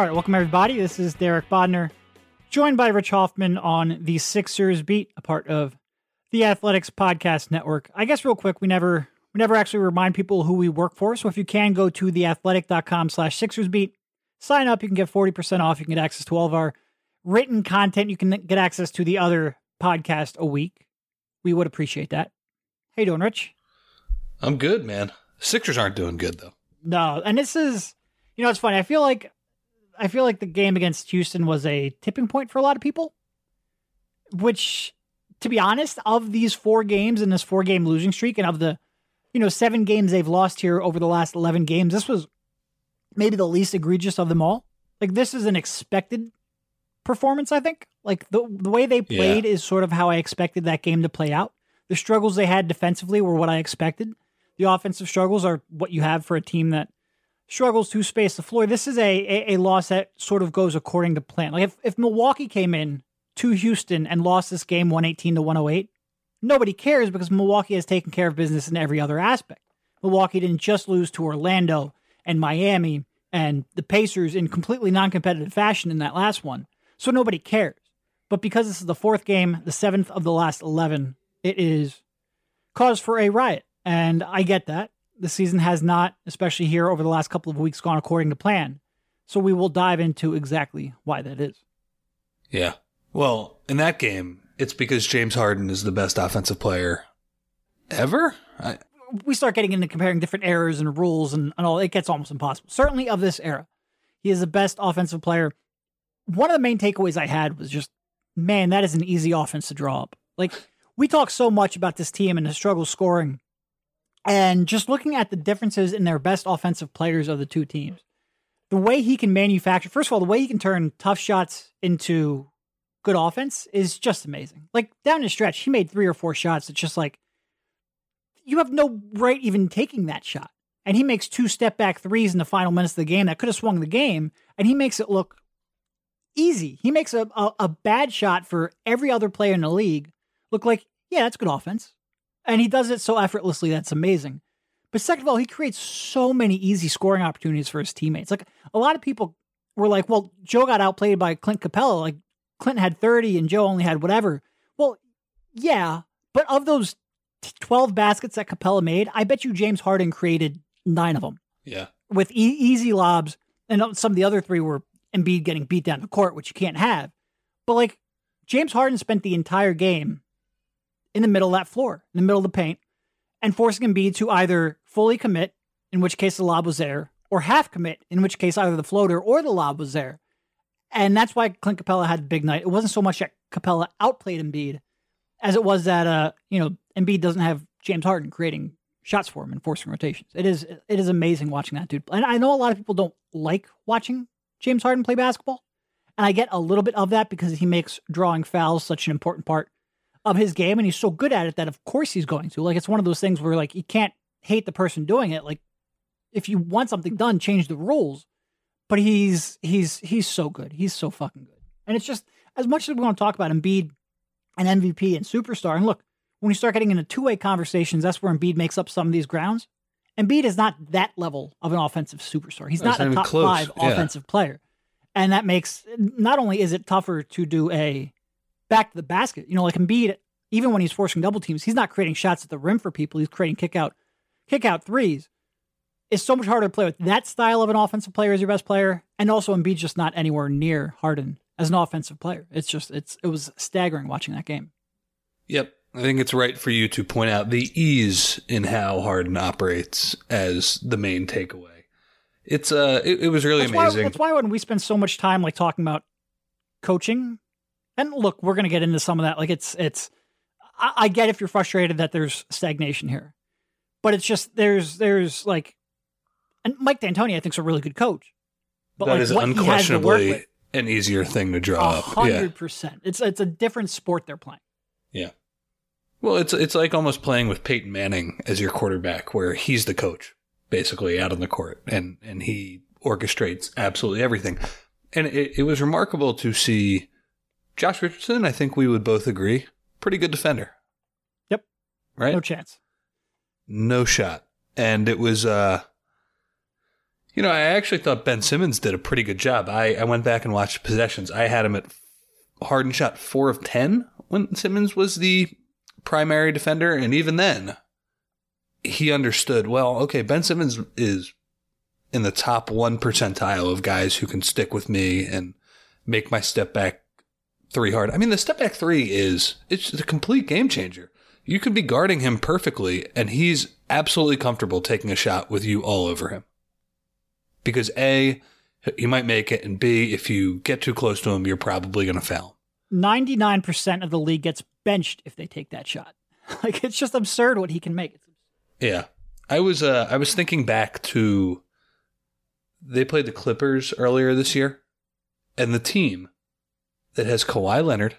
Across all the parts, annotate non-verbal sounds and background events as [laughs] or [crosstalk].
All right, welcome everybody. This is Derek Bodner, joined by Rich Hoffman on the Sixers beat, a part of the Athletic's Podcast Network. I guess real quick, we never we never actually remind people who we work for. So if you can go to theathletic.com slash Sixers beat, sign up, you can get 40% off. You can get access to all of our written content. You can get access to the other podcast a week. We would appreciate that. How you doing, Rich? I'm good, man. Sixers aren't doing good though. No, and this is you know it's funny. I feel like I feel like the game against Houston was a tipping point for a lot of people. Which, to be honest, of these four games in this four game losing streak, and of the you know seven games they've lost here over the last eleven games, this was maybe the least egregious of them all. Like this is an expected performance, I think. Like the the way they played yeah. is sort of how I expected that game to play out. The struggles they had defensively were what I expected. The offensive struggles are what you have for a team that struggles to space the floor. This is a, a, a loss that sort of goes according to plan. Like if, if Milwaukee came in to Houston and lost this game 118 to 108, nobody cares because Milwaukee has taken care of business in every other aspect. Milwaukee didn't just lose to Orlando and Miami and the Pacers in completely non competitive fashion in that last one. So nobody cares. But because this is the fourth game, the seventh of the last 11, it is cause for a riot. And I get that. The season has not, especially here over the last couple of weeks, gone according to plan. So we will dive into exactly why that is. Yeah. Well, in that game, it's because James Harden is the best offensive player ever. I... We start getting into comparing different errors and rules and, and all. It gets almost impossible. Certainly of this era, he is the best offensive player. One of the main takeaways I had was just, man, that is an easy offense to draw up. Like we talk so much about this team and the struggle scoring and just looking at the differences in their best offensive players of the two teams, the way he can manufacture, first of all, the way he can turn tough shots into good offense is just amazing. Like down the stretch, he made three or four shots. It's just like you have no right even taking that shot. And he makes two step back threes in the final minutes of the game that could have swung the game, and he makes it look easy. He makes a, a, a bad shot for every other player in the league look like, yeah, that's good offense. And he does it so effortlessly that's amazing. But second of all, he creates so many easy scoring opportunities for his teammates. Like a lot of people were like, well, Joe got outplayed by Clint Capela. Like Clint had 30 and Joe only had whatever. Well, yeah, but of those 12 baskets that Capela made, I bet you James Harden created nine of them. Yeah. With e- easy lobs. And some of the other three were Embiid getting beat down the court, which you can't have. But like James Harden spent the entire game in the middle of that floor, in the middle of the paint, and forcing Embiid to either fully commit, in which case the lob was there, or half commit, in which case either the floater or the lob was there. And that's why Clint Capela had a big night. It wasn't so much that Capela outplayed Embiid as it was that uh, you know, Embiid doesn't have James Harden creating shots for him and forcing rotations. It is it is amazing watching that dude. And I know a lot of people don't like watching James Harden play basketball. And I get a little bit of that because he makes drawing fouls such an important part of his game and he's so good at it that of course he's going to. Like it's one of those things where like you can't hate the person doing it. Like if you want something done, change the rules. But he's he's he's so good. He's so fucking good. And it's just as much as we want to talk about Embiid and MVP and superstar. And look, when you start getting into two way conversations, that's where Embiid makes up some of these grounds. Embiid is not that level of an offensive superstar. He's not, not a top close. five yeah. offensive player. And that makes not only is it tougher to do a back to the basket. You know, like Embiid, even when he's forcing double teams, he's not creating shots at the rim for people. He's creating kick out, kick out threes. It's so much harder to play with that style of an offensive player as your best player, and also Embiid's just not anywhere near Harden as an offensive player. It's just it's it was staggering watching that game. Yep. I think it's right for you to point out the ease in how Harden operates as the main takeaway. It's uh it, it was really that's amazing. Why, that's why when we spend so much time like talking about coaching and look, we're going to get into some of that. Like it's it's I, I get if you're frustrated that there's stagnation here, but it's just there's there's like, and Mike D'Antoni I think is a really good coach. But that like is unquestionably an easier thing to draw up. Hundred percent. It's it's a different sport they're playing. Yeah. Well, it's it's like almost playing with Peyton Manning as your quarterback, where he's the coach basically out on the court, and and he orchestrates absolutely everything. And it, it was remarkable to see Josh Richardson, I think we would both agree, pretty good defender. Yep. Right? No chance. No shot. And it was uh You know, I actually thought Ben Simmons did a pretty good job. I, I went back and watched possessions. I had him at Harden shot four of 10 when Simmons was the primary defender. And even then, he understood, well, okay, Ben Simmons is in the top one percentile of guys who can stick with me and make my step back three hard. I mean, the step back three is, it's a complete game changer. You could be guarding him perfectly and he's absolutely comfortable taking a shot with you all over him. Because A, you might make it, and B, if you get too close to him, you're probably going to foul. 99% of the league gets benched if they take that shot. [laughs] Like it's just absurd what he can make. Yeah. I was uh I was thinking back to they played the Clippers earlier this year and the team that has Kawhi Leonard,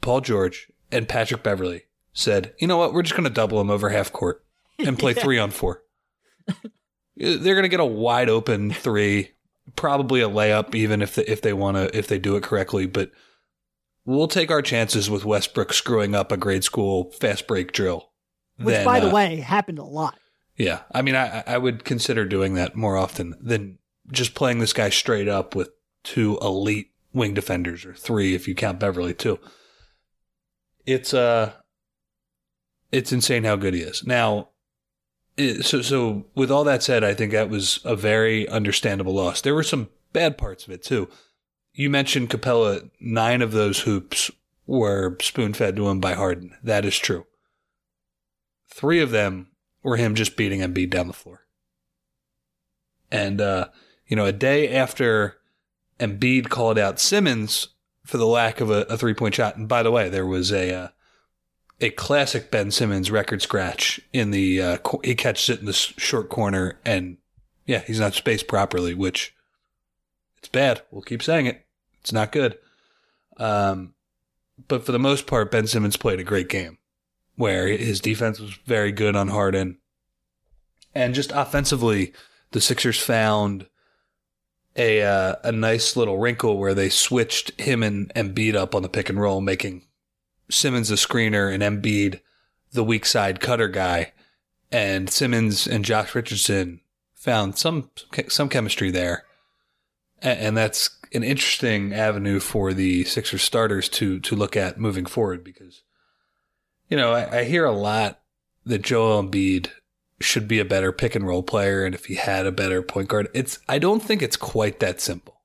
Paul George, and Patrick Beverley said, "You know what? We're just going to double them over half court and play [laughs] 3 on 4." They're going to get a wide open 3, probably a layup even if they, if they want to if they do it correctly, but we'll take our chances with Westbrook screwing up a grade school fast break drill. Which, than, by the uh, way, happened a lot. yeah, I mean, I I would consider doing that more often than just playing this guy straight up with two elite wing defenders or three if you count Beverley too. It's uh, it's insane how good he is. Now, it, so so with all that said, I think that was a very understandable loss. There were some bad parts of it too. You mentioned Capela. Nine of those hoops were spoon fed to him by Harden. That is true. Three of them were him just beating Embiid down the floor. And, uh, you know, a day after Embiid called out Simmons for the lack of a, a three point shot, and by the way, there was a, uh, a classic Ben Simmons record scratch in the, uh, co- he catches it in the short corner and yeah, he's not spaced properly, which it's bad. We'll keep saying it. It's not good. Um, but for the most part, Ben Simmons played a great game where his defense was very good on Harden. And just offensively, the Sixers found a uh, a nice little wrinkle where they switched him and Embiid up on the pick and roll, making Simmons a screener and Embiid the weak side cutter guy. And Simmons and Josh Richardson found some some chemistry there, and that's an interesting avenue for the Sixers starters to to look at moving forward because you know, I, I hear a lot that Joel Embiid should be a better pick and roll player, and if he had a better point guard, it's. I don't think it's quite that simple.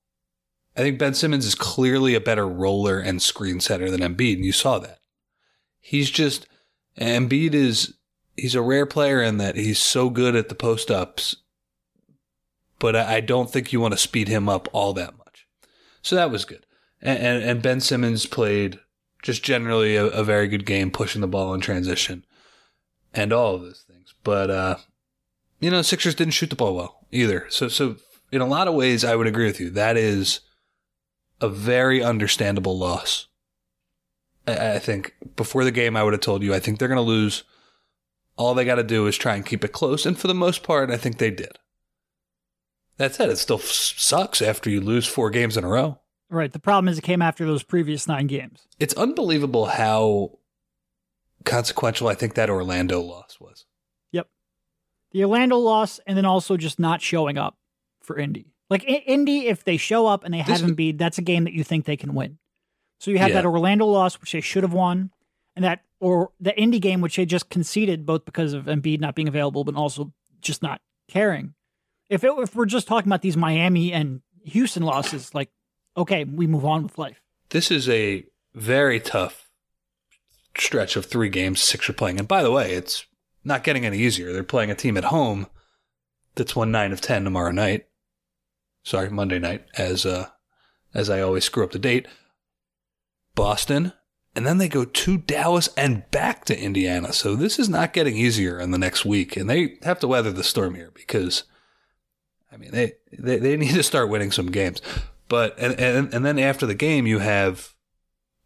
I think Ben Simmons is clearly a better roller and screen setter than Embiid, and you saw that. He's just Embiid is he's a rare player in that he's so good at the post ups, but I don't think you want to speed him up all that much. So that was good, and and, and Ben Simmons played just generally a, a very good game pushing the ball in transition and all of things. But uh, you know, Sixers didn't shoot the ball well either. So so in a lot of ways, I would agree with you. That is a very understandable loss. I, I think before the game, I would have told you I think they're going to lose. All they got to do is try and keep it close, and for the most part, I think they did. That said, it still sucks after you lose four games in a row. Right. The problem is it came after those previous nine games. It's unbelievable how consequential I think that Orlando loss was. The Orlando loss, and then also just not showing up for Indy. Like Indy, if they show up and they This- have Embiid, that's a game that you think they can win. So you have Yeah. that Orlando loss, which they should have won, and that or the Indy game, which they just conceded both because of Embiid not being available, but also just not caring. If it, if we're just talking about these Miami and Houston losses, like okay, we move on with life. This is a very tough stretch of three games six are playing. And by the way, it's not getting any easier. They're playing a team at home that's won nine of ten tomorrow night. Sorry, Monday night, as uh as I always screw up the date. Boston, and then they go to Dallas and back to Indiana. So this is not getting easier in the next week, and they have to weather the storm here because, I mean, they they, they need to start winning some games. But and, and and then after the game, you have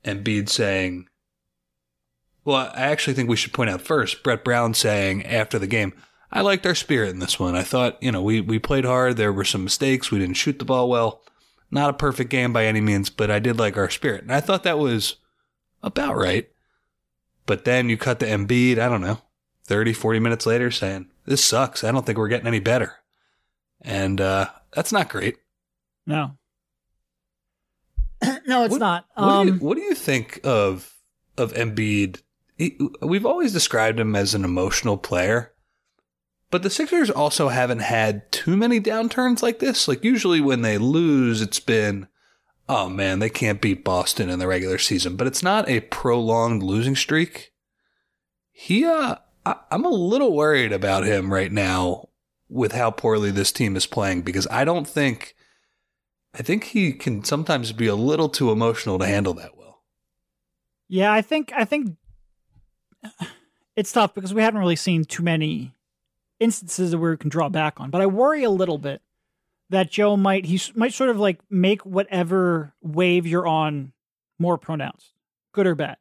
Embiid saying, "Well, I actually think we should point out first Brett Brown saying after the game." I liked our spirit in this one. I thought, you know, we, we played hard. There were some mistakes. We didn't shoot the ball well. Not a perfect game by any means, but I did like our spirit. And I thought that was about right. But then you cut to Embiid, I don't know, 30, 40 minutes later saying, this sucks. I don't think we're getting any better. and uh, that's not great. No. [coughs] no, it's What- not. What, do you, Um, what do you think of of Embiid? He, we've always described him as an emotional player, but the Sixers also haven't had too many downturns like this. Like usually when they lose, it's been, oh man, they can't beat Boston in the regular season. But it's not a prolonged losing streak. He, uh, I, I'm a little worried about him right now with how poorly this team is playing because I don't think. I think he can sometimes be a little too emotional to handle that well. Yeah, I think I think it's tough because we haven't really seen too many instances where we can draw back on. But I worry a little bit that Joe might he might sort of like make whatever wave you're on more pronounced, good or bad.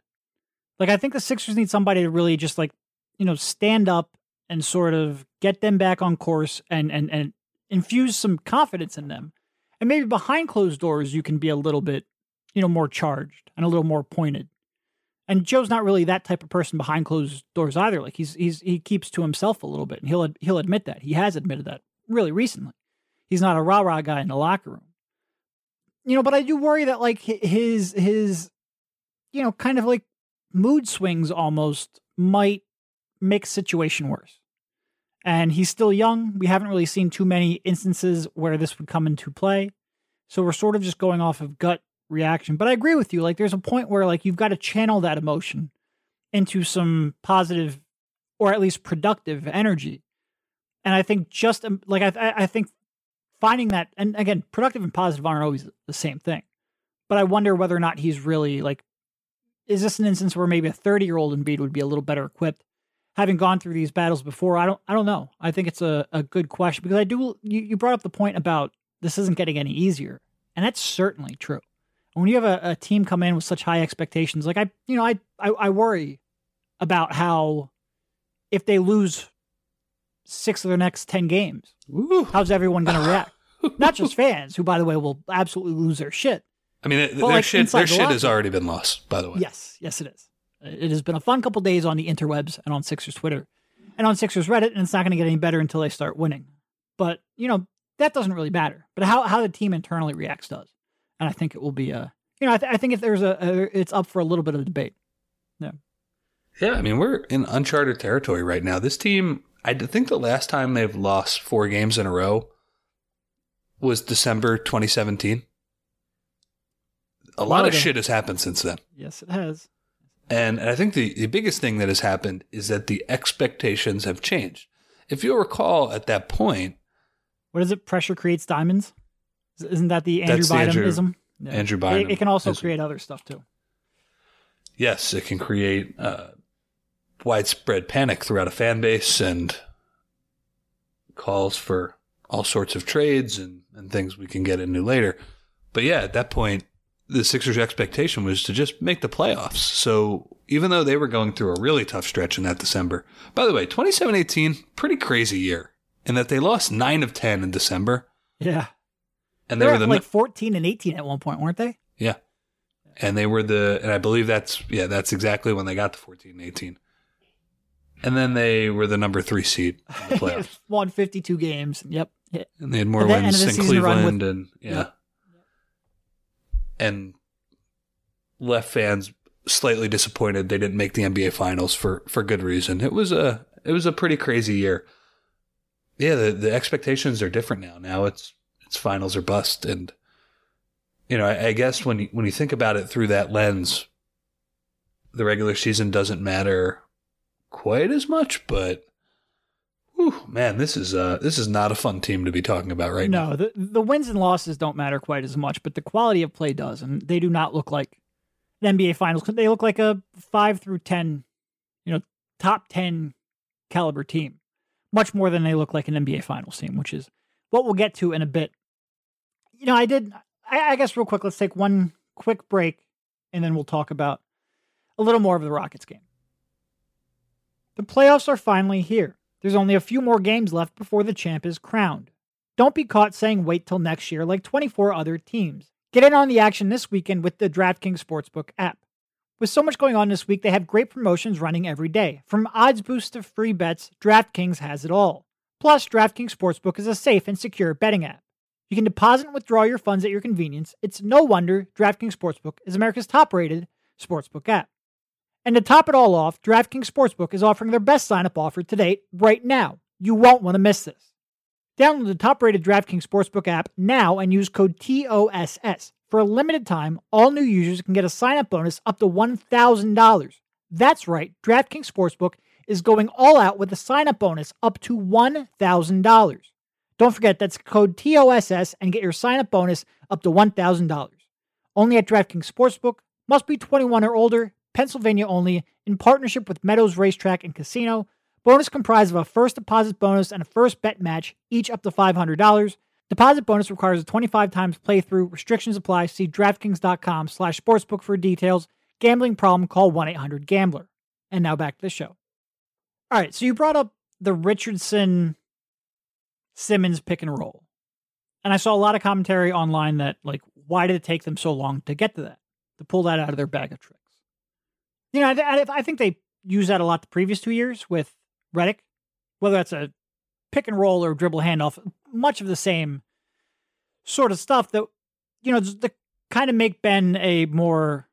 Like I think the Sixers need somebody to really just like you know stand up and sort of get them back on course and and and infuse some confidence in them. And maybe behind closed doors you can be a little bit you know more charged and a little more pointed and Joe's not really that type of person behind closed doors either. Like he's he's he keeps to himself a little bit, and he'll he'll admit that he has admitted that really recently. He's not a rah rah guy in the locker room, you know. But I do worry that like his his you know kind of like mood swings almost might make situation worse. And he's still young. We haven't really seen too many instances where this would come into play. So we're sort of just going off of gut reaction. But I agree with you. Like there's a point where like you've got to channel that emotion into some positive or at least productive energy. And I think just um, like I I think finding that and again, productive and positive aren't always the same thing. But I wonder whether or not he's really like is this an instance where maybe a 30 year old Embiid would be a little better equipped having gone through these battles before? I don't I don't know. I think it's a, a good question because I do you, you brought up the point about this isn't getting any easier. And that's certainly true when you have a, a team come in with such high expectations, like I, you know, I, I, I worry about how if they lose six of their next 10 games, Woo. how's everyone going to react? [laughs] Not just fans, who, by the way, will absolutely lose their shit. I mean, th- their like, shit, their the shit has already been lost. By the way, Yes, yes, it is. It has been a fun couple days on the interwebs and on Sixers Twitter and on Sixers Reddit, and it's not going to get any better until they start winning. But, you know, that doesn't really matter. But how, how the team internally reacts does. And I think it will be a, you know, I, th- I think if there's a, a, it's up for a little bit of debate. Yeah, Yeah, I mean, we're in uncharted territory right now. This team, I think the last time they've lost four games in a row was December 2017. A lot of shit has happened since then. Yes, it has. And, and I think the, the biggest thing that has happened is that the expectations have changed. If you'll recall at that point, What is it? Pressure creates diamonds. Is- Isn't that the Andrew the Andrew- Bynumism? It, Bynum. it can also is- create other stuff too. yes, it can create uh, widespread panic throughout a fan base and calls for all sorts of trades and, and things we can get into later. But yeah, at that point, the Sixers' expectation was to just make the playoffs. So even though they were going through a really tough stretch in that December, by the way, 27 18, pretty crazy year in that they lost 9 of 10 in December. Yeah, And they they were the like fourteen and eighteen at one point, weren't they? Yeah. And they were the, and I believe that's, yeah, that's exactly when they got the 14 and 18. And then they were the number three seed in the [laughs] playoffs. Won fifty-two games. Yep. Yeah. and they had more wins than run with- Cleveland and, yeah. Yeah. And left fans slightly disappointed they didn't make the NBA finals for, for good reason. It was a, it was a pretty crazy year. Yeah. The, the expectations are different now. Now it's, it's finals or bust. And, you know, I, I guess when you, when you think about it through that lens, the regular season doesn't matter quite as much, but whew, man, this is uh this is not a fun team to be talking about right now. no, the the wins and losses don't matter quite as much, but the quality of play does, and they do not look like an NBA Finals. They look like a five through ten, you know, top ten caliber team, much more than they look like an NBA Finals team, which is what we'll get to in a bit. You know, I did. I, I guess real quick, let's take one quick break, and then we'll talk about a little more of the Rockets game. The playoffs are finally here. There's only a few more games left before the champ is crowned. Don't be caught saying wait till next year like 24 other teams. Get in on the action this weekend with the DraftKings Sportsbook app. With so much going on this week, they have great promotions running every day. From odds boosts to free bets, DraftKings has it all. Plus, DraftKings Sportsbook is a safe and secure betting app. You can deposit and withdraw your funds at your convenience. It's no wonder DraftKings Sportsbook is America's top rated sportsbook app. And to top it all off, DraftKings Sportsbook is offering their best sign up offer to date right now. You won't want to miss this. Download the top rated DraftKings Sportsbook app now and use code TOSS. For a limited time, all new users can get a sign up bonus up to $1,000. That's right, DraftKings Sportsbook is going all out with a sign up bonus up to $1,000. Don't forget that's code TOSS and get your sign up bonus up to $1,000. Only at DraftKings Sportsbook, must be 21 or older, Pennsylvania only, in partnership with Meadows Racetrack and Casino. Bonus comprised of a first deposit bonus and a first bet match, each up to $500. Deposit bonus requires a 25 times playthrough. Restrictions apply. See DraftKings.com slash sportsbook for details. Gambling problem, call 1-800-GAMBLER. And now back to the show. All right, so you brought up the Richardson Simmons pick and roll. And I saw a lot of commentary online that, like, why did it take them so long to get to that, to pull that out of their bag of tricks? You know, I, I think they used that a lot the previous two years with Redick, whether that's a pick and roll or dribble handoff, much of the same sort of stuff that, you know, the kind of make Ben a more,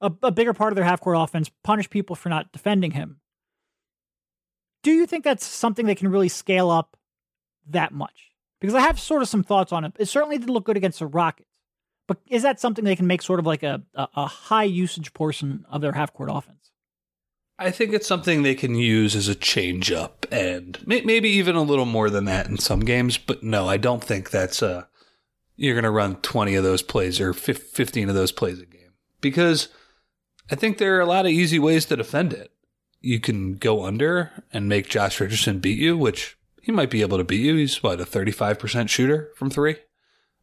a, a bigger part of their half court offense, punish people for not defending him. Do you think that's something they can really scale up that much? Because I have sort of some thoughts on it. It certainly did look good against the Rockets, but is that something they can make sort of like a, a, a high usage portion of their half court offense? I think it's something they can use as a change up and may- maybe even a little more than that in some games. But no, I don't think that's uh you're going to run 20 of those plays or 15 of those plays a game because I think there are a lot of easy ways to defend it. You can go under and make Josh Richardson beat you, which he might be able to beat you. He's what, a 35% shooter from three,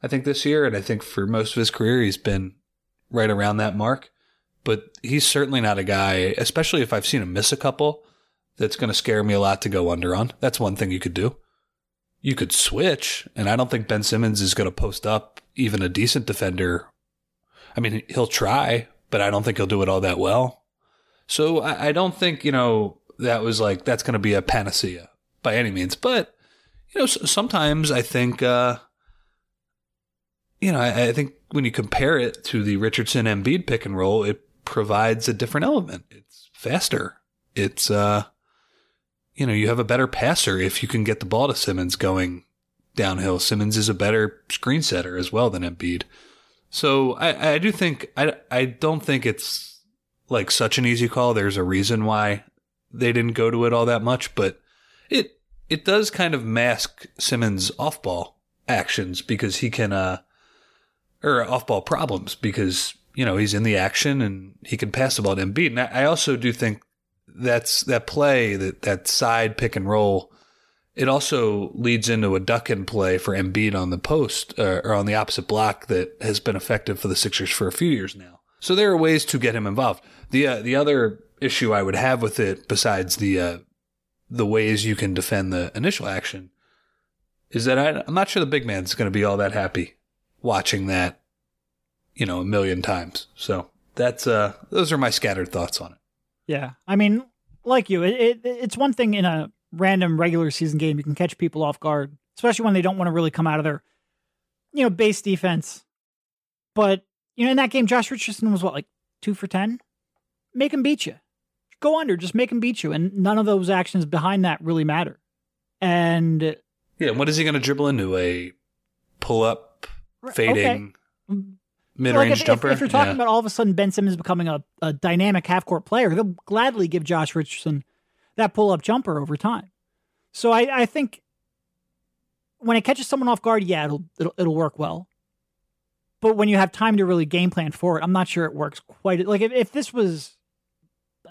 I think this year. And I think for most of his career, he's been right around that mark but he's certainly not a guy, especially if I've seen him miss a couple, that's going to scare me a lot to go under on. That's one thing you could do. You could switch, and I don't think Ben Simmons is going to post up even a decent defender. I mean, he'll try, but I don't think he'll do it all that well. So I, I don't think, you know, that was like, that's going to be a panacea by any means. But, you know, sometimes I think, uh, you know, I, I think when you compare it to the Richardson Embiid pick and roll, it provides a different element. It's faster. It's uh you know, you have a better passer if you can get the ball to Simmons going downhill. Simmons is a better screen setter as well than Embiid. So I, I do think I I don't think it's like such an easy call. There's a reason why they didn't go to it all that much, but it it does kind of mask Simmons off ball actions because he can uh or off ball problems because you know, he's in the action and he can pass the ball to Embiid. And I also do think that's that play, that, that side pick and roll, it also leads into a duck and play for Embiid on the post uh, or on the opposite block that has been effective for the Sixers for a few years now. So there are ways to get him involved. The uh, the other issue I would have with it, besides the uh, the ways you can defend the initial action, is that I, I'm not sure the big man's going to be all that happy watching that you know, a million times. So that's uh those are my scattered thoughts on it. Yeah. I mean, like you, it, it it's one thing in a random regular season game you can catch people off guard, especially when they don't want to really come out of their you know, base defense. But, you know, in that game Josh Richardson was what like 2 for 10? Make him beat you. Go under, just make him beat you and none of those actions behind that really matter. And yeah, what is he going to dribble into a pull up fading okay mid range like if, jumper. If, if, you're talking yeah. about all of a sudden Ben Simmons becoming a, a dynamic half court player, they'll gladly give Josh Richardson that pull up jumper over time. So I, I think when it catches someone off guard, yeah, it'll, it'll it'll work well. But when you have time to really game plan for it, I'm not sure it works quite. Like if, if this was,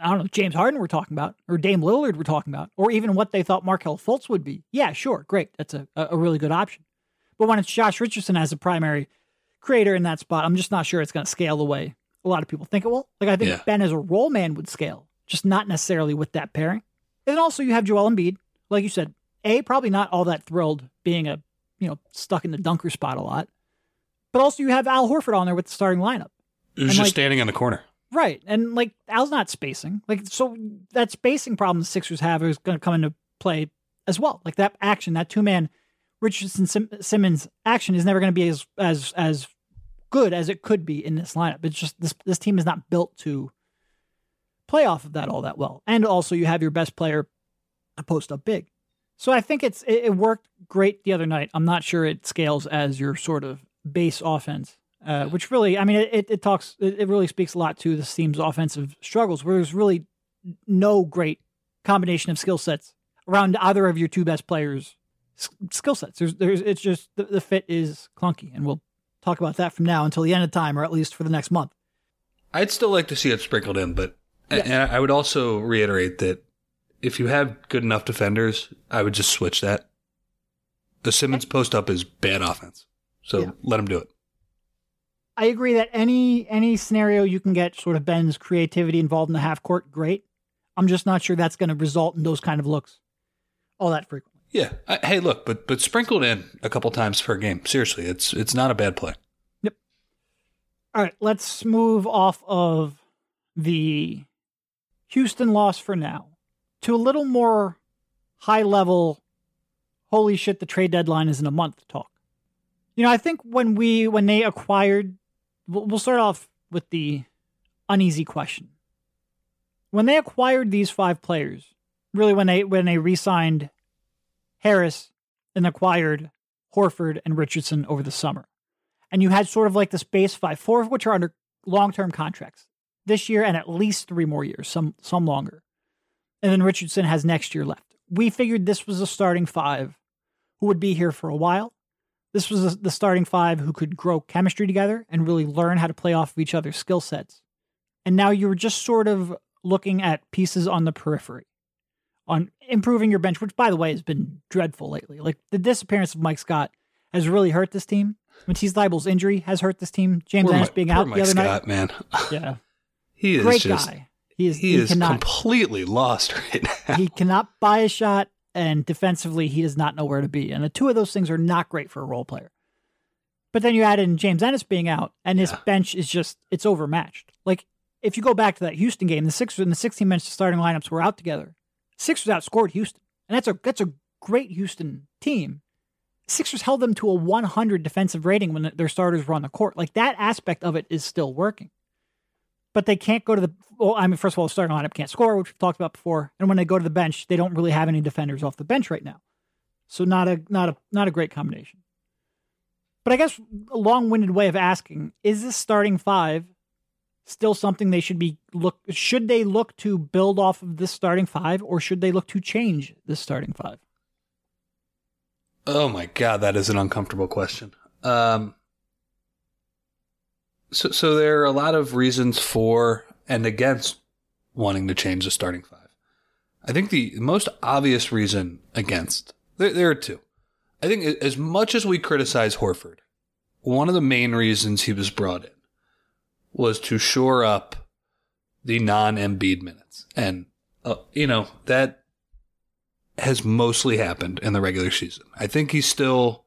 I don't know, James Harden we're talking about, or Dame Lillard we're talking about, or even what they thought Markelle Fultz would be, yeah, sure, great, that's a, a really good option. But when it's Josh Richardson as a primary creator in that spot, I'm just not sure it's going to scale the way a lot of people think it will. Like I think yeah. Ben as a roll man would scale, just not necessarily with that pairing. And also you have Joel Embiid, like you said, a probably not all that thrilled being a you know stuck in the dunker spot a lot, but also you have Al Horford on there with the starting lineup. Who's just like, standing in the corner. Right. And like Al's not spacing. Like so that spacing problem the Sixers have is going to come into play as well. Like that action, that two man Richardson Sim- Simmons action is never going to be as as as good as it could be in this lineup. It's just this this team is not built to play off of that all that well. And also, you have your best player post up big. So I think it's it, it worked great the other night. I'm not sure it scales as your sort of base offense, uh, which really, I mean, it, it talks, it, it really speaks a lot to this team's offensive struggles, where there's really no great combination of skill sets around either of your two best players' skill sets. There's, there's, it's just the, the fit is clunky, and we'll talk about that from now until the end of time, or at least for the next month. I'd still like to see it sprinkled in, but Yeah. and I would also reiterate that if you have good enough defenders, I would just switch that. The Simmons post up is bad offense, so Yeah. let him do it. I agree that any any scenario you can get sort of Ben's creativity involved in the half court, great. I'm just not sure that's going to result in those kind of looks all that frequently. Yeah. I, hey, look, but but sprinkled in a couple times per game. Seriously, it's it's not a bad play. Yep. All right, let's move off of the Houston loss for now to a little more high level. Holy shit! The trade deadline is in a month. Talk. You know, I think when we when they acquired, we'll, start off with the uneasy question. When they acquired these five players, really when they when they re-signed Harris and acquired Horford and Richardson over the summer and you had sort of like this base five, four of which are under long term contracts this year and at least three more years, some some longer. And then Richardson has next year left. We figured this was a starting five who would be here for a while. This was the starting five who could grow chemistry together and really learn how to play off of each other's skill sets. And now you were just sort of looking at pieces on the periphery, on improving your bench, which by the way has been dreadful lately. Like the disappearance of Mike Scott has really hurt this team. Matisse Thybulle's injury has hurt this team. James Ennis being out Mike the other Scott, man. night. [laughs] Yeah, He is great just guy. He is. he, He, is cannot. completely lost [laughs] right now. he cannot buy a shot, and defensively, he does not know where to be. And the two of those things are not great for a role player. But then you add in James Ennis being out, and his Yeah. bench is just it's overmatched. Like if you go back to that Houston game, the Sixers and the 16 men starting lineups were out together. Sixers outscored Houston, and that's a that's a great Houston team. Sixers held them to a 100 defensive rating when their starters were on the court. Like that aspect of it is still working. But they can't go to the well, I mean, first of all, the starting lineup can't score, which we've talked about before. And when they go to the bench, they don't really have any defenders off the bench right now. So not a not a not a great combination. But I guess a long-winded way of asking, is this starting five still something they should be look should they look to build off of this starting five or should they look to change this starting five? Oh my god, that is an uncomfortable question. Um, so, so there are a lot of reasons for and against wanting to change the starting five. I think the most obvious reason against there, there are two. I think as much as we criticize Horford, one of the main reasons he was brought in was to shore up the non-Embiid minutes, and uh, you know that has mostly happened in the regular season. I think he's still,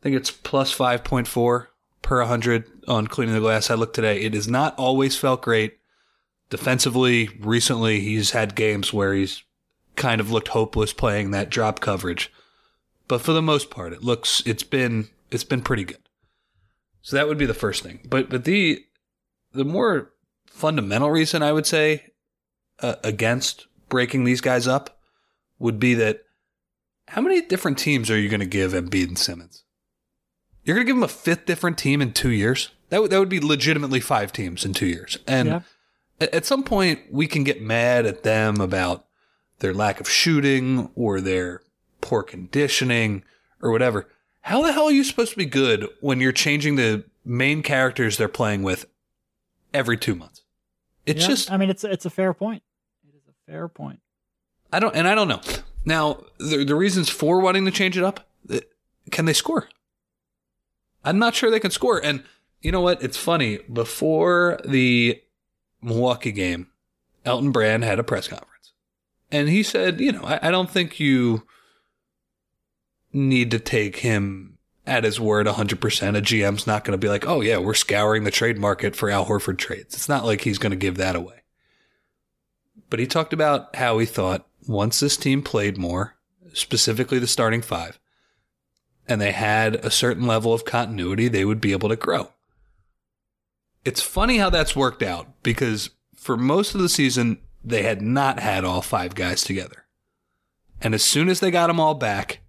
I think it's plus 5.4 per 100 on cleaning the glass. I looked today. It has not always felt great. Defensively, recently, he's had games where he's kind of looked hopeless playing that drop coverage. But for the most part, it looks, it's been, it's been pretty good. So that would be the first thing. But, but the, the more fundamental reason I would say uh, against breaking these guys up would be that how many different teams are you going to give Embiid and Simmons? You're going to give them a fifth different team in two years? That would that would be legitimately five teams in two years. And Yeah. at, some point, we can get mad at them about their lack of shooting or their poor conditioning or whatever. How the hell are you supposed to be good when you're changing the main characters they're playing with every two months? It's Yeah. just I mean it's it's a fair point. It is a fair point. I don't, and I don't know. Now, the, the reasons for wanting to change it up, uh, can they score? I'm not sure they can score. And you know what? It's funny. Before the Milwaukee game, Elton Brand had a press conference. And he said, you know, I, I don't think you need to take him at his word 100%. A GM's not going to be like, oh, yeah, we're scouring the trade market for Al Horford trades. It's not like he's going to give that away. But he talked about how he thought once this team played more, specifically the starting five, and they had a certain level of continuity, they would be able to grow. It's funny how that's worked out because for most of the season, they had not had all five guys together. And as soon as they got them all back,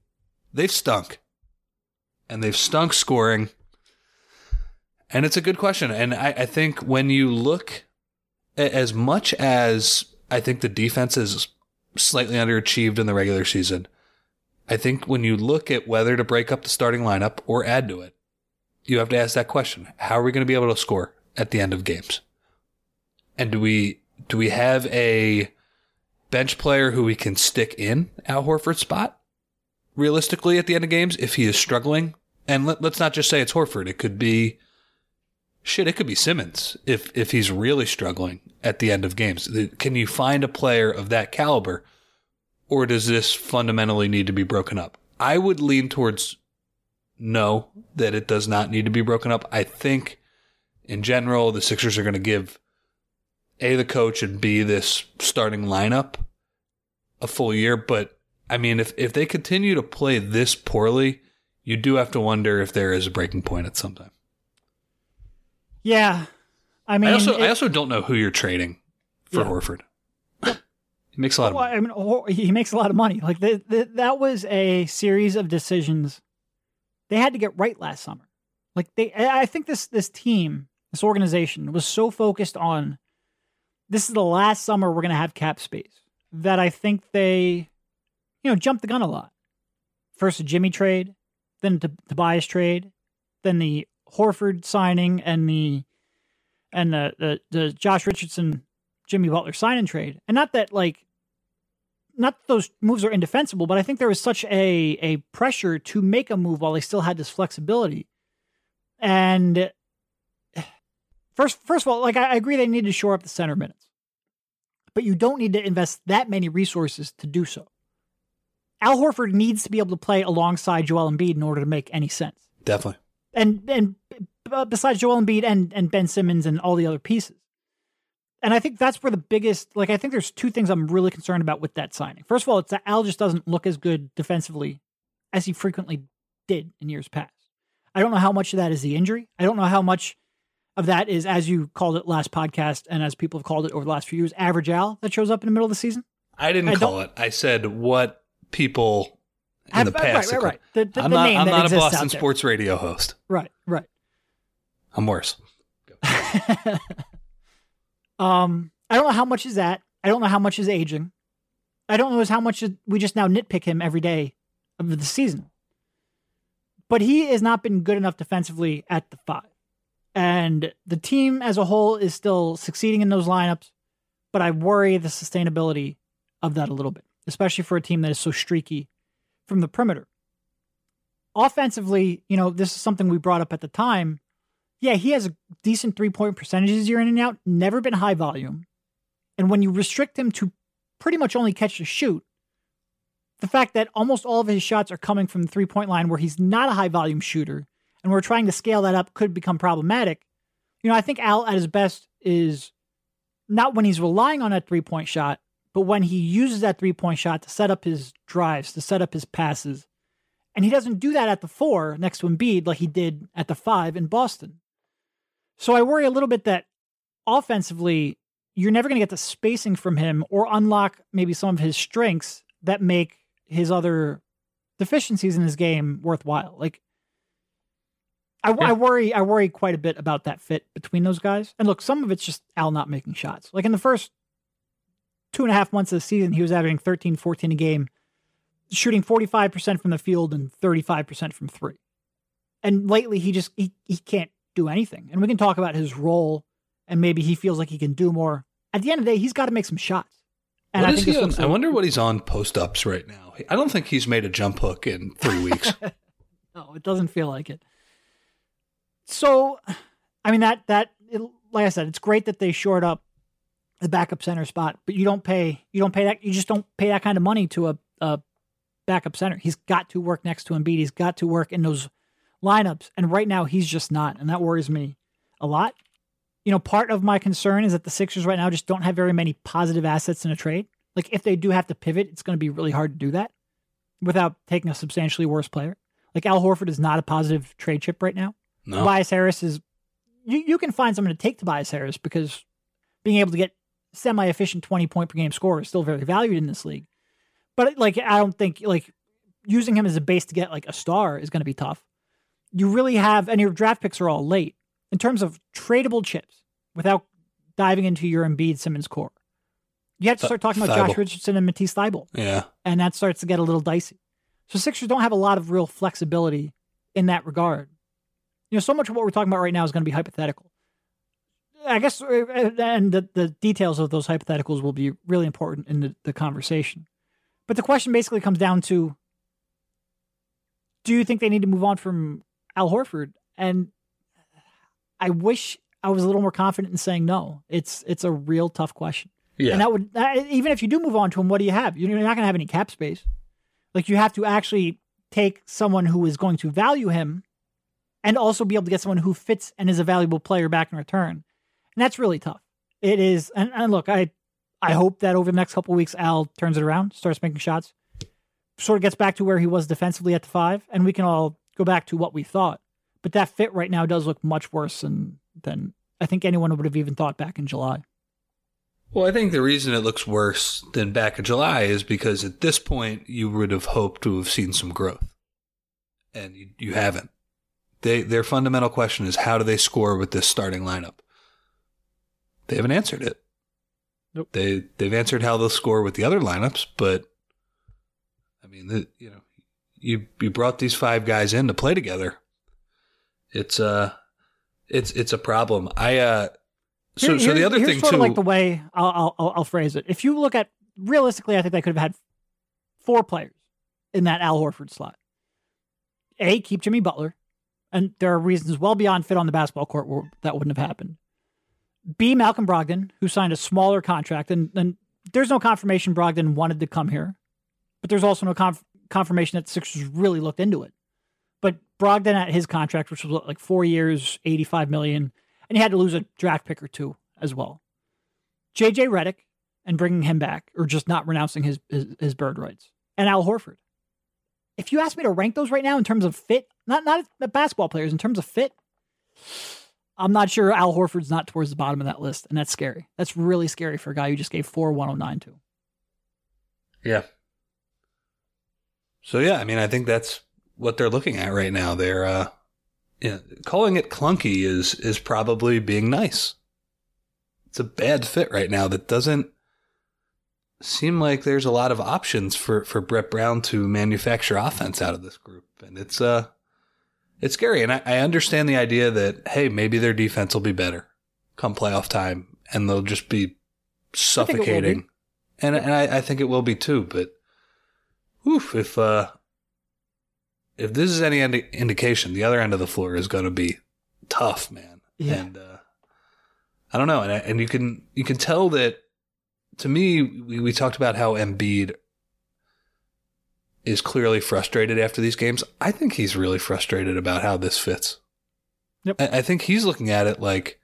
they've stunk. And they've stunk scoring. And it's a good question. And I, I think when you look, as much as I think the defense is slightly underachieved in the regular season, I think when you look at whether to break up the starting lineup or add to it, you have to ask that question. How are we going to be able to score at the end of games? And do we do we have a bench player who we can stick in Al Horford's spot realistically at the end of games if he is struggling? And let, us not just say it's Horford. It could be shit. It could be Simmons if if he's really struggling at the end of games. Can you find a player of that caliber, or does this fundamentally need to be broken up? I would lean towards no, that it does not need to be broken up. I think in general the Sixers are going to give a, the coach, and B, this starting lineup a full year. But I mean, if, if they continue to play this poorly, you do have to wonder if there is a breaking point at some time. Yeah. I mean, I also, it, I also don't know who you're trading for yeah. Horford. [laughs] he makes a lot of money. I mean, he makes a lot of money. Like the, the, that was a series of decisions they had to get right last summer. Like they, I think this this team, this organization was so focused on this is the last summer we're going to have cap space that I think they, you know, jumped the gun a lot. First, the Jimmy trade, then the Tobias trade, then the Horford signing, and the and the the, the Josh Richardson, Jimmy Butler sign and trade. And not that like, not that those moves are indefensible, but I think there was such a a pressure to make a move while they still had this flexibility. And First, first of all, like I agree they need to shore up the center minutes, but you don't need to invest that many resources to do so. Al Horford needs to be able to play alongside Joel Embiid in order to make any sense. Definitely. And and besides Joel Embiid and and Ben Simmons and all the other pieces. And I think that's where the biggest like I think there's two things I'm really concerned about with that signing. First of all, it's that Al just doesn't look as good defensively as he frequently did in years past. I don't know how much of that is the injury. I don't know how much of that is, as you called it last podcast, and as people have called it over the last few years, average Al that shows up in the middle of the season? I didn't I call it. I said what people in the past. Right, right, right. The, the, I'm the not, I'm not a Boston sports radio host. Right, right. I'm worse. [laughs] um, I don't know how much is that. I don't know how much is aging. I don't know how much we just now nitpick him every day of the season. But he has not been good enough defensively at the five. And the team as a whole is still succeeding in those lineups, but I worry the sustainability of that a little bit, especially for a team that is so streaky from the perimeter. Offensively, you know, this is something we brought up at the time. Yeah, he has a decent three point percentages year in and out, never been high volume. And when you restrict him to pretty much only catch and shoot, the fact that almost all of his shots are coming from the three point line where he's not a high volume shooter and we're trying to scale that up could become problematic. You know, I think Al at his best is not when he's relying on that three point shot, but when he uses that three point shot to set up his drives, to set up his passes. And he doesn't do that at the four next to Embiid like he did at the five in Boston. So I worry a little bit that offensively, you're never going to get the spacing from him or unlock maybe some of his strengths that make his other deficiencies in his game worthwhile. Like I, yeah. I, worry. I worry quite a bit about that fit between those guys. And look, some of it's just Al not making shots. Like in the first two and a half months of the season, he was averaging 13, 14 a game, shooting 45% from the field and 35% from three. And lately, he just he, he can't do anything. And we can talk about his role, and maybe he feels like he can do more. At the end of the day, he's got to make some shots. And what I, is he on, I wonder what he's on post ups right now. I don't think he's made a jump hook in three weeks. [laughs] no, it doesn't feel like it. So, I mean that that it, like I said, it's great that they shored up the backup center spot, but you don't pay you don't pay that you just don't pay that kind of money to a, a backup center. He's got to work next to Embiid. He's got to work in those lineups, and right now he's just not, and that worries me a lot. You know, part of my concern is that the Sixers right now just don't have very many positive assets in a trade. Like if they do have to pivot, it's going to be really hard to do that. without taking a substantially worse player. Like Al Horford is not a positive trade chip right now. No. Tobias Harris is you, you can find someone to take Tobias Harris because being able to get semi efficient 20 point per game score is still very valued in this league. But like I don't think like using him as a base to get like a star is going to be tough. You really have and your draft picks are all late in terms of tradable chips without diving into your Embiid Simmons core. You have to start talking about Thybulle. Josh Richardson and Matisse Thybulle Yeah. and that starts to get a little dicey. So Sixers don't have a lot of real flexibility in that regard. You know, so much of what we're talking about right now is going to be hypothetical. I guess, uh, and the, the details of those hypotheticals will be really important in the, the conversation. But the question basically comes down to do you think they need to move on from Al Horford? And I wish I was a little more confident in saying no. It's it's a real tough question. Yeah. And that would that, even if you do move on to him, what do you have? You're not going to have any cap space. Like you have to actually take someone who is going to value him, and also be able to get someone who fits and is a valuable player back in return. And that's really tough. It is. And, and look, I I hope that over the next couple weeks, Al turns it around, starts making shots, sort of gets back to where he was defensively at the five, and we can all go back to what we thought. But that fit right now does look much worse than than I think anyone would have even thought back in July. Well, I think the reason it looks worse than back in July is because at this point you would have hoped to have seen some growth, and you, you haven't. They their fundamental question is how do they score with this starting lineup? They haven't answered it. Nope. They they've answered how they'll score with the other lineups, but I mean, the, you know, you you brought these five guys in to play together. It's uh, it's it's a problem. I uh, so Here- so the other thing sort too. of like the way I'll, I'll I'll phrase it. If you look at realistically, I think they could have had four players in that Al Horford slot. A, keep Jimmy Butler, and there are reasons well beyond fit on the basketball court where that wouldn't have happened. B, Malcolm Brogdon, who signed a smaller contract, and, and there's no confirmation Brogdon wanted to come here, but there's also no conf- confirmation that the Sixers really looked into it. But Brogdon at his contract, which was like four years, 85 million, and he had to lose a draft pick or two as well. JJ Redick and bringing him back, or just not renouncing his, his his bird rights, and Al Horford. If you ask me to rank those right now in terms of fit, not not basketball players, in terms of fit, I'm not sure Al Horford's not towards the bottom of that list, and that's scary. That's really scary for a guy who just gave four 109 to. Yeah. So yeah, I mean, I think that's what they're looking at right now. They're uh, know, calling it clunky is is probably being nice. It's a bad fit right now that doesn't seem like there's a lot of options for for Brett Brown to manufacture offense out of this group, and it's uh, it's scary. And I, I understand the idea that hey, maybe their defense will be better come playoff time, and they'll just be I think it will be. suffocating. And and I, I think it will be too, but oof, if uh if this is any indi- indication, the other end of the floor is going to be tough, man. Yeah. And uh, I don't know, and I, and you can you can tell that. To me, we, we talked about how Embiid is clearly frustrated after these games. I think he's really frustrated about how this fits. Yep. I, I think he's looking at it like,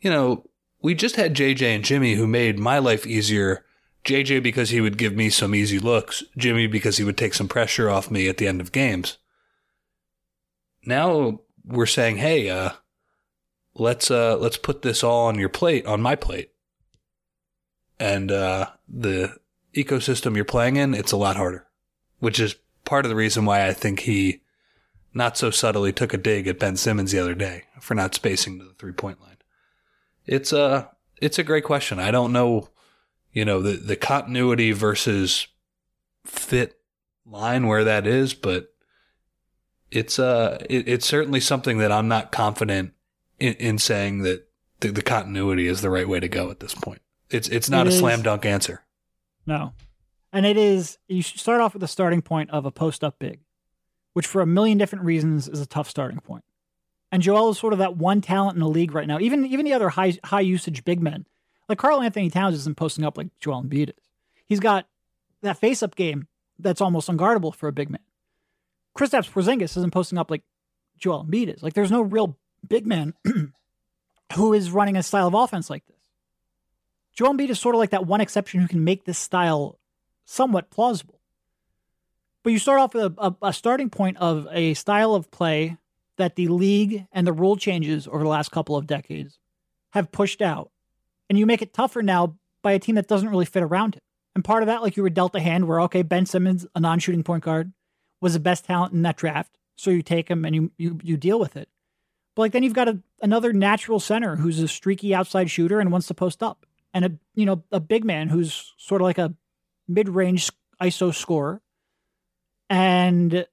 you know, we just had JJ and Jimmy who made my life easier. JJ because he would give me some easy looks, Jimmy because he would take some pressure off me at the end of games. Now we're saying, "Hey, uh let's uh let's put this all on your plate, on my plate." And uh the ecosystem you're playing in, it's a lot harder, which is part of the reason why I think he not so subtly took a dig at Ben Simmons the other day for not spacing to the three-point line. It's a it's a great question. I don't know, you know, the the continuity versus fit line where that is, but it's uh it, it's certainly something that I'm not confident in, in saying that the, the continuity is the right way to go at this point. It's it's not It a is. slam dunk answer. No. And it is, you should start off with the starting point of a post up big, which for a million different reasons is a tough starting point. And Joel is sort of that one talent in the league right now. Even even the other high high usage big men, like Karl-Anthony Towns isn't posting up like Joel Embiid is. He's got that face up game that's almost unguardable for a big man. Kristaps Porzingis isn't posting up like Joel Embiid is. Like there's no real big man [clears throat] who is running a style of offense like this. Joel Embiid is sort of like that one exception who can make this style somewhat plausible. But you start off with a, a, a starting point of a style of play that the league and the rule changes over the last couple of decades have pushed out. And you make it tougher now by a team that doesn't really fit around it. And part of that, like you were dealt a hand where, okay, Ben Simmons, a non shooting point guard, was the best talent in that draft. So you take him and you, you, you deal with it. But like then you've got a, another natural center who's a streaky outside shooter and wants to post up. And a you know, a big man who's sort of like a mid range ISO scorer. And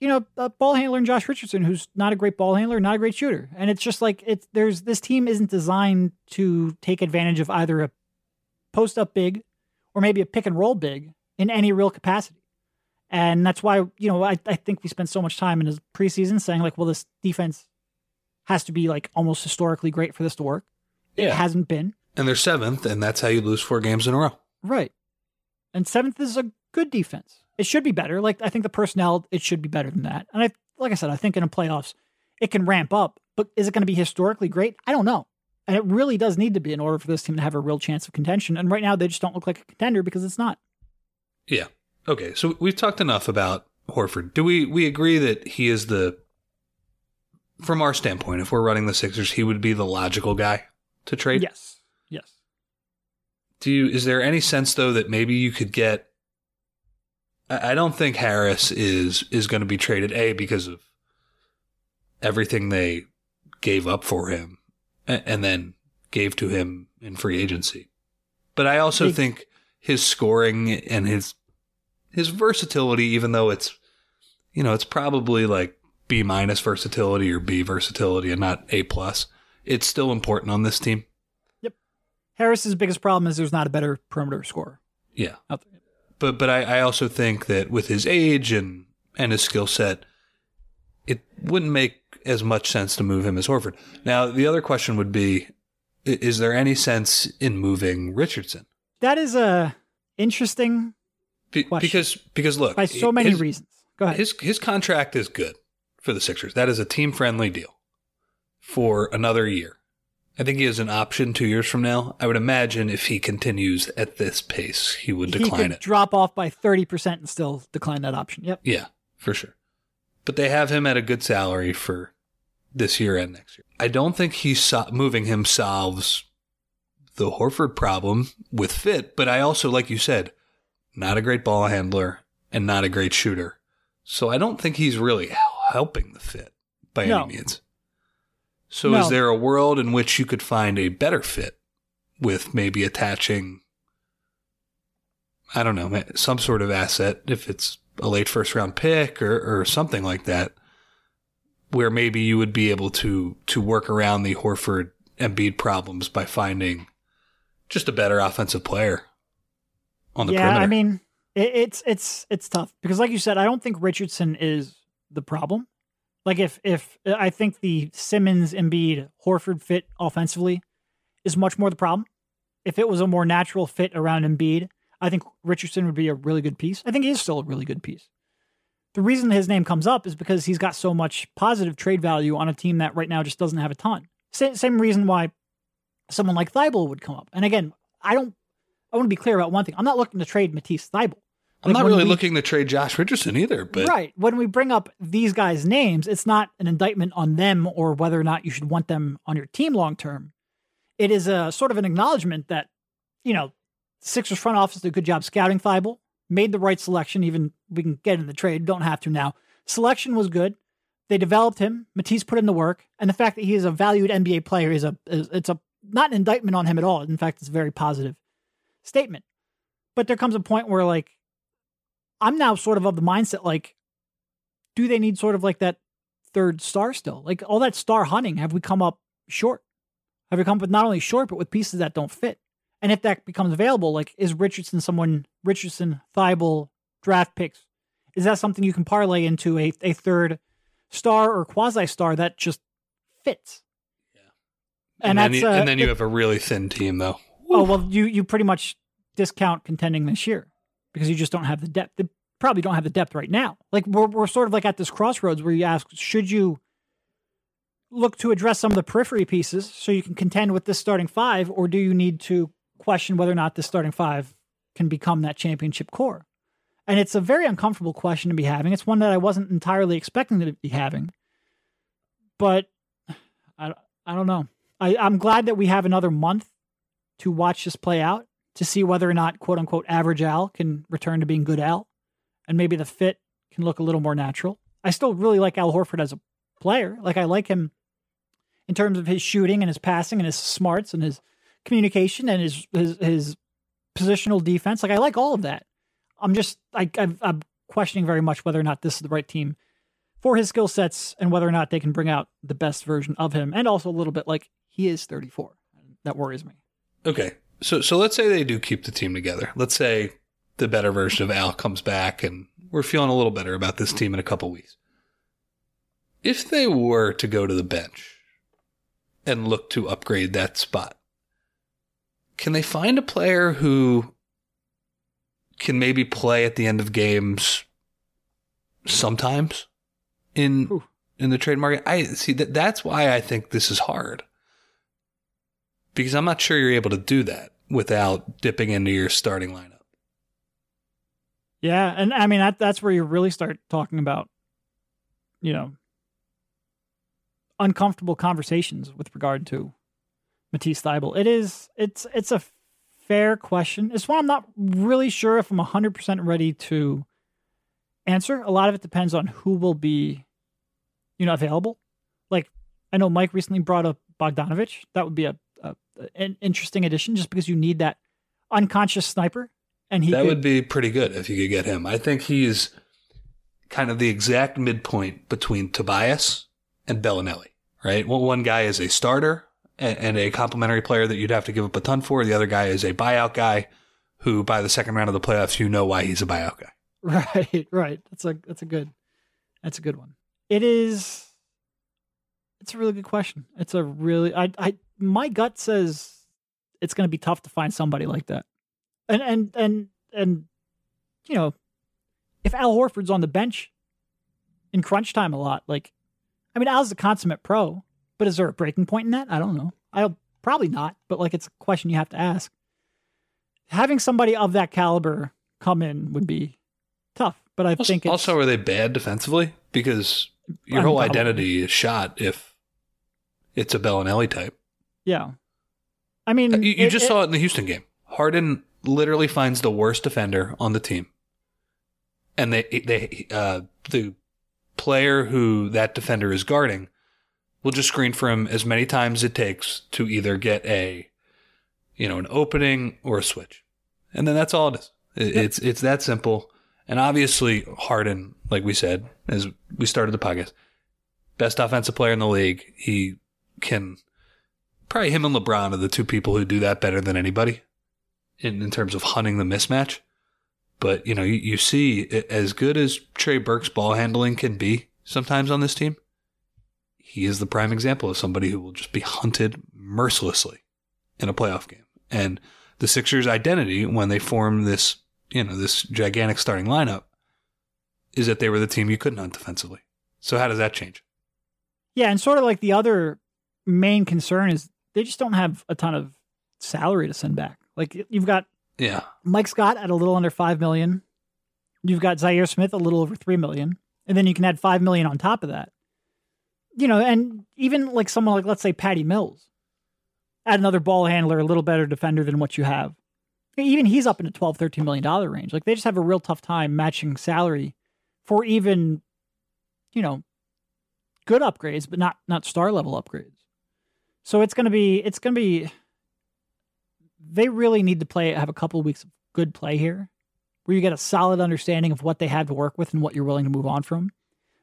you know, a ball handler in Josh Richardson, who's not a great ball handler, not a great shooter. And it's just like it's there's this team isn't designed to take advantage of either a post up big or maybe a pick and roll big in any real capacity. And that's why, you know, I, I think we spent so much time in his preseason saying, like, well, this defense has to be like almost historically great for this to work. Yeah. It hasn't been. And they're seventh, and that's how you lose four games in a row. Right. And seventh is a good defense. It should be better. Like I think the personnel, it should be better than that. And I like I said, I think in the playoffs it can ramp up, but is it going to be historically great? I don't know. And it really does need to be in order for this team to have a real chance of contention. And right now they just don't look like a contender because it's not. Yeah. Okay. So we've talked enough about Horford. Do we we agree that he is the from our standpoint, if we're running the Sixers, he would be the logical guy to trade? Yes. Yes. Do you is there any sense though that maybe you could get I I don't think Harris is is going to be traded a because of everything they gave up for him and then gave to him in free agency. But I also think his scoring and his his versatility even though it's you know, it's probably like B minus versatility or B versatility and not A plus. It's still important on this team. Harris's biggest problem is there's not a better perimeter scorer Yeah. but but I, I also think that with his age and and his skill set, it wouldn't make as much sense to move him as Horford. Now the other question would be, is there any sense in moving Richardson? That is a interesting Be- Question. because because look, by so many his, reasons. Go ahead. His his contract is good for the Sixers. That is a team friendly deal for another year. I think he has an option two years from now. I would imagine if he continues at this pace, he would he decline could it. drop off by 30% and still decline that option. Yep. Yeah, for sure. But they have him at a good salary for this year and next year. I don't think he's so- moving him solves the Horford problem with fit, but I also, like you said, not a great ball handler and not a great shooter. So I don't think he's really helping the fit by No. any means. So No. is there a world in which you could find a better fit with maybe attaching I don't know, some sort of asset if it's a late first round pick or, or something like that, where maybe you would be able to to work around the Horford Embiid problems by finding just a better offensive player on the yeah, perimeter. I mean, it, it's it's it's tough because, like you said, I don't think Richardson is the problem. Like if if I think the Simmons, Embiid, Horford fit offensively is much more the problem. If it was a more natural fit around Embiid, I think Richardson would be a really good piece. I think he is still a really good piece. The reason his name comes up is because he's got so much positive trade value on a team that right now just doesn't have a ton. Same, same reason why someone like Thybulle would come up. And again, I don't. I want to be clear about one thing. I'm not looking to trade Matisse Thybulle. I'm Like, not really we- looking to trade Josh Richardson either, but right. When we bring up these guys' names, it's not an indictment on them or whether or not you should want them on your team long term. It is a sort of an acknowledgement that, you know, Sixers front office did a good job scouting Thybulle, made the right selection. Even we can get in the trade, don't have to now. Selection was good. They developed him. Matisse put in the work, and the fact that he is a valued NBA player is a is, it's a not an indictment on him at all. In fact, it's a very positive statement. But there comes a point where like I'm now sort of of the mindset like, do they need sort of like that third star still? Like all that star hunting, have we come up short? Have we come up with not only short, but with pieces that don't fit? And if that becomes available, like is Richardson someone Richardson, Thybulle, draft picks? Is that something you can parlay into a, a third star or quasi star that just fits? and, And, then you, uh, and then you it- have a really thin team though. Oh well, you you pretty much discount contending this year because you just don't have the depth. They probably don't have the depth right now. Like we're we're sort of like at this crossroads where you ask, should you look to address some of the periphery pieces so you can contend with this starting five, or do you need to question whether or not this starting five can become that championship core? And it's a very uncomfortable question to be having. It's one that I wasn't entirely expecting to be having. But I, I don't know. I, I'm glad that we have another month to watch this play out to see whether or not quote unquote average Al can return to being good Al. And maybe the fit can look a little more natural. I still really like Al Horford as a player. Like I like him in terms of his shooting and his passing and his smarts and his communication and his his, his positional defense. Like I like all of that. I'm just I, I'm questioning very much whether or not this is the right team for his skill sets and whether or not they can bring out the best version of him. And also a little bit like he is 34. That worries me. Okay, so so let's say they do keep the team together. Let's say the better version of Al comes back and we're feeling a little better about this team in a couple weeks. If they were to go to the bench and look to upgrade that spot, can they find a player who can maybe play at the end of games sometimes in Ooh. in the trade market? I see that that's why I think this is hard. Because I'm not sure you're able to do that without dipping into your starting lineup. Yeah, and I mean that that's where you really start talking about, you know, uncomfortable conversations with regard to Matisse Thybulle. It is it's it's a fair question. It's one I'm not really sure if I'm 100% ready to answer. A lot of it depends on who will be, you know, available. Like I know Mike recently brought up Bogdanovich. That would be a, a an interesting addition, just because you need that unconscious sniper, and he that could, would be pretty good if you could get him. I think he's kind of the exact midpoint between Tobias and Belinelli, right? Well, one guy is a starter and, and a complementary player that you'd have to give up a ton for. The other guy is a buyout guy who, by the second round of the playoffs, you know why he's a buyout guy. [laughs] Right, right. That's a that's a good that's a good one. It is it's a really good question. It's a really I I my gut says it's going to be tough to find somebody like that. And and and and you know, if Al Horford's on the bench in crunch time a lot, like I mean Al's a consummate pro, but is there a breaking point in that? I don't know. I'll probably not, but like it's a question you have to ask. Having somebody of that caliber come in would be tough, but I Also, think it's, also, are they bad defensively? Because your whole Undoubtedly. identity is shot if it's a Belinelli type. Yeah. I mean, You, you it- just it- saw it in the Houston game. Harden literally finds the worst defender on the team, and they they uh, the player who that defender is guarding will just screen for him as many times it takes to either get a you know an opening or a switch, and then that's all it is. It- It's it's that simple. And obviously Harden, like we said as we started the podcast, best offensive player in the league. He can probably him and LeBron are the two people who do that better than anybody in, in terms of hunting the mismatch. But, you know, you, you see as good as Trey Burke's ball handling can be sometimes on this team, he is the prime example of somebody who will just be hunted mercilessly in a playoff game. And the Sixers' identity when they formed this, you know, this gigantic starting lineup is that they were the team you couldn't hunt defensively. So how does that change? Yeah, and sort of like the other main concern is they just don't have a ton of salary to send back. Like you've got Yeah. Mike Scott at a little under five million. You've got Zhaire Smith a little over three million, and then you can add five million on top of that. You know, and even like someone like let's say Patty Mills, add another ball handler, a little better defender than what you have. Even he's up in the 12, 13 million dollar range. Like they just have a real tough time matching salary for even, you know, good upgrades, but not not star level upgrades. So it's gonna be it's gonna be they really need to play have a couple of weeks of good play here where you get a solid understanding of what they have to work with and what you're willing to move on from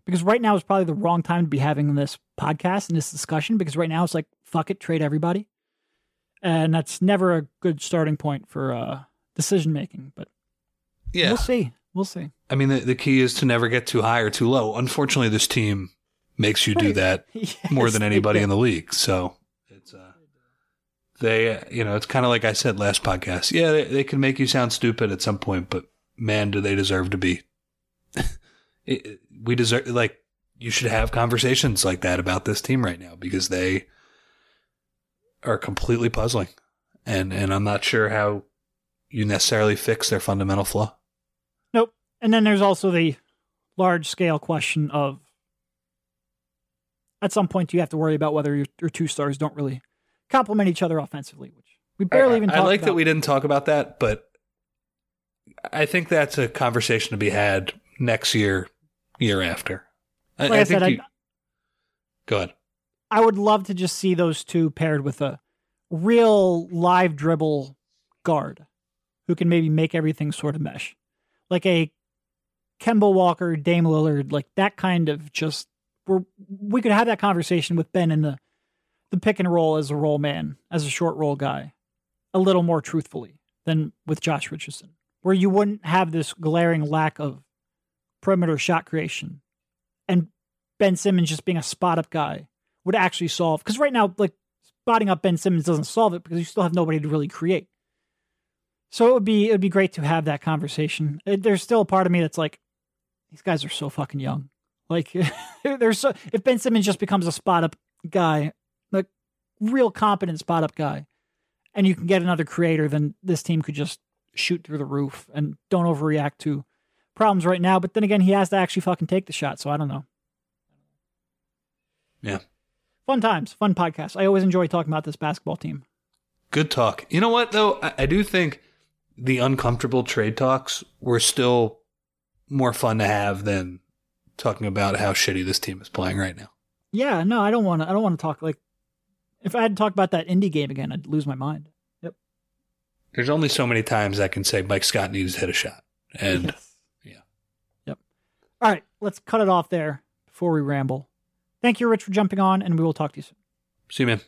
because right now is probably the wrong time to be having this podcast and this discussion because right now it's like fuck it trade everybody and that's never a good starting point for uh decision making but Yeah. we'll see we'll see I mean, the, the key is to never get too high or too low. Unfortunately, this team makes you do that [laughs] more than anybody [laughs] in the league. So they, you know, it's kind of like I said last podcast. Yeah, they, they can make you sound stupid at some point, but man, do they deserve to be? [laughs] we deserve like you should have conversations like that about this team right now because they are completely puzzling, and and I'm not sure how you necessarily fix their fundamental flaw. Nope. And then there's also the large scale question of at some point you have to worry about whether your, your two stars don't really complement each other offensively, which we barely I, even. I like about. that we didn't talk about that, but I think that's a conversation to be had next year, year after. Like I, I said, you, I, go ahead. I would love to just see those two paired with a real live dribble guard who can maybe make everything sort of mesh, like a Kemba Walker, Dame Lillard, like that kind of just where we could have that conversation with Ben in the the pick and roll as a roll man, as a short roll guy, a little more truthfully than with Josh Richardson, where you wouldn't have this glaring lack of perimeter shot creation, and Ben Simmons just being a spot up guy would actually solve. Because right now, like spotting up Ben Simmons doesn't solve it because you still have nobody to really create. So it would be it would be great to have that conversation. It, there's still a part of me that's like, these guys are so fucking young. Like [laughs] there's so if Ben Simmons just becomes a spot up guy, real competent spot up guy, and you can get another creator, then this team could just shoot through the roof and don't overreact to problems right now. But then again, he has to actually fucking take the shot. So I don't know. Yeah. Fun times, fun podcast. I always enjoy talking about this basketball team. Good talk. You know what though? I, I do think the uncomfortable trade talks were still more fun to have than talking about how shitty this team is playing right now. Yeah, no, I don't want to. I don't want to talk like if I had to talk about that Indy game again, I'd lose my mind. Yep. There's only so many times I can say Mike Scott needs to hit a shot, and yes. yeah. Yep. All right, let's cut it off there before we ramble. Thank you, Rich, for jumping on, and we will talk to you soon. See you, man.